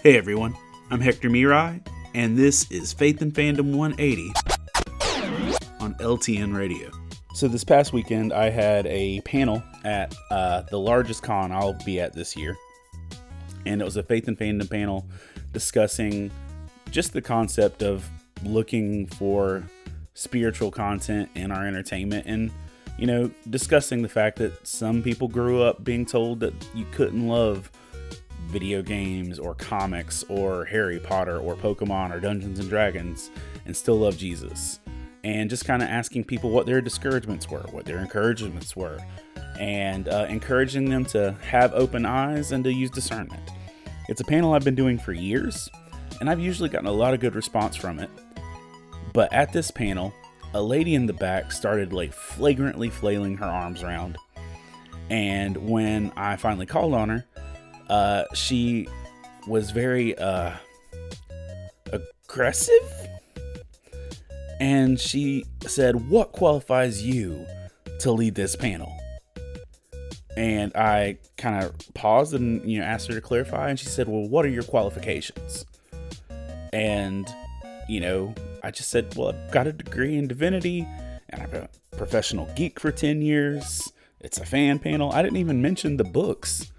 Hey everyone, I'm Hector Miray, and this is Faith and Fandom 180 on LTN Radio. So, this past weekend, I had a panel at uh, the largest con I'll be at this year, and it was a Faith and Fandom panel discussing just the concept of looking for spiritual content in our entertainment and you know discussing the fact that some people grew up being told that you couldn't love video games or comics or Harry Potter or Pokemon or Dungeons and Dragons and still love Jesus. And just kind of asking people what their discouragements were, what their encouragements were, and uh, encouraging them to have open eyes and to use discernment. It's a panel I've been doing for years, and I've usually gotten a lot of good response from it. But at this panel, a lady in the back started like flagrantly flailing her arms around. And when I finally called on her, uh, she was very uh, aggressive. And she said, What qualifies you to lead this panel? And I kind of paused and you know asked her to clarify, and she said, "Well, what are your qualifications?" And you know, I just said, "Well, I've got a degree in divinity, and I've been a professional geek for ten years. It's a fan panel. I didn't even mention the books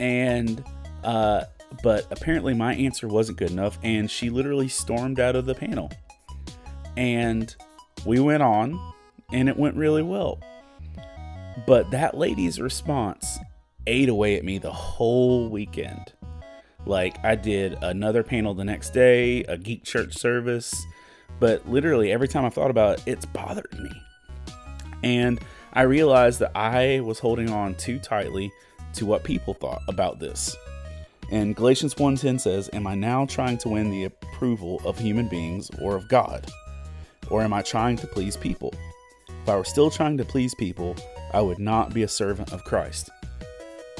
and uh, but apparently my answer wasn't good enough, and she literally stormed out of the panel. And we went on, and it went really well. But that lady's response ate away at me the whole weekend. Like, I did another panel the next day, a geek church service, but literally every time I thought about it, it's bothered me. And I realized that I was holding on too tightly to what people thought about this. And Galatians 1:10 says, "Am I now trying to win the approval of human beings or of God? Or am I trying to please people? If I were still trying to please people, I would not be a servant of Christ."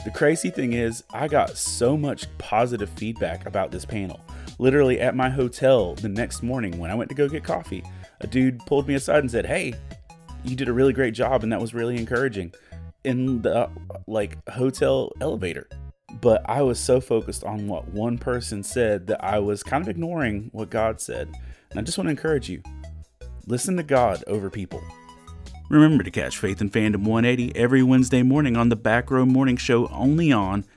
The crazy thing is, I got so much positive feedback about this panel. Literally at my hotel the next morning when I went to go get coffee, a dude pulled me aside and said, "Hey, you did a really great job and that was really encouraging." In the like hotel elevator. But I was so focused on what one person said that I was kind of ignoring what God said. And I just want to encourage you listen to God over people. Remember to catch Faith and Fandom 180 every Wednesday morning on the Back Row Morning Show only on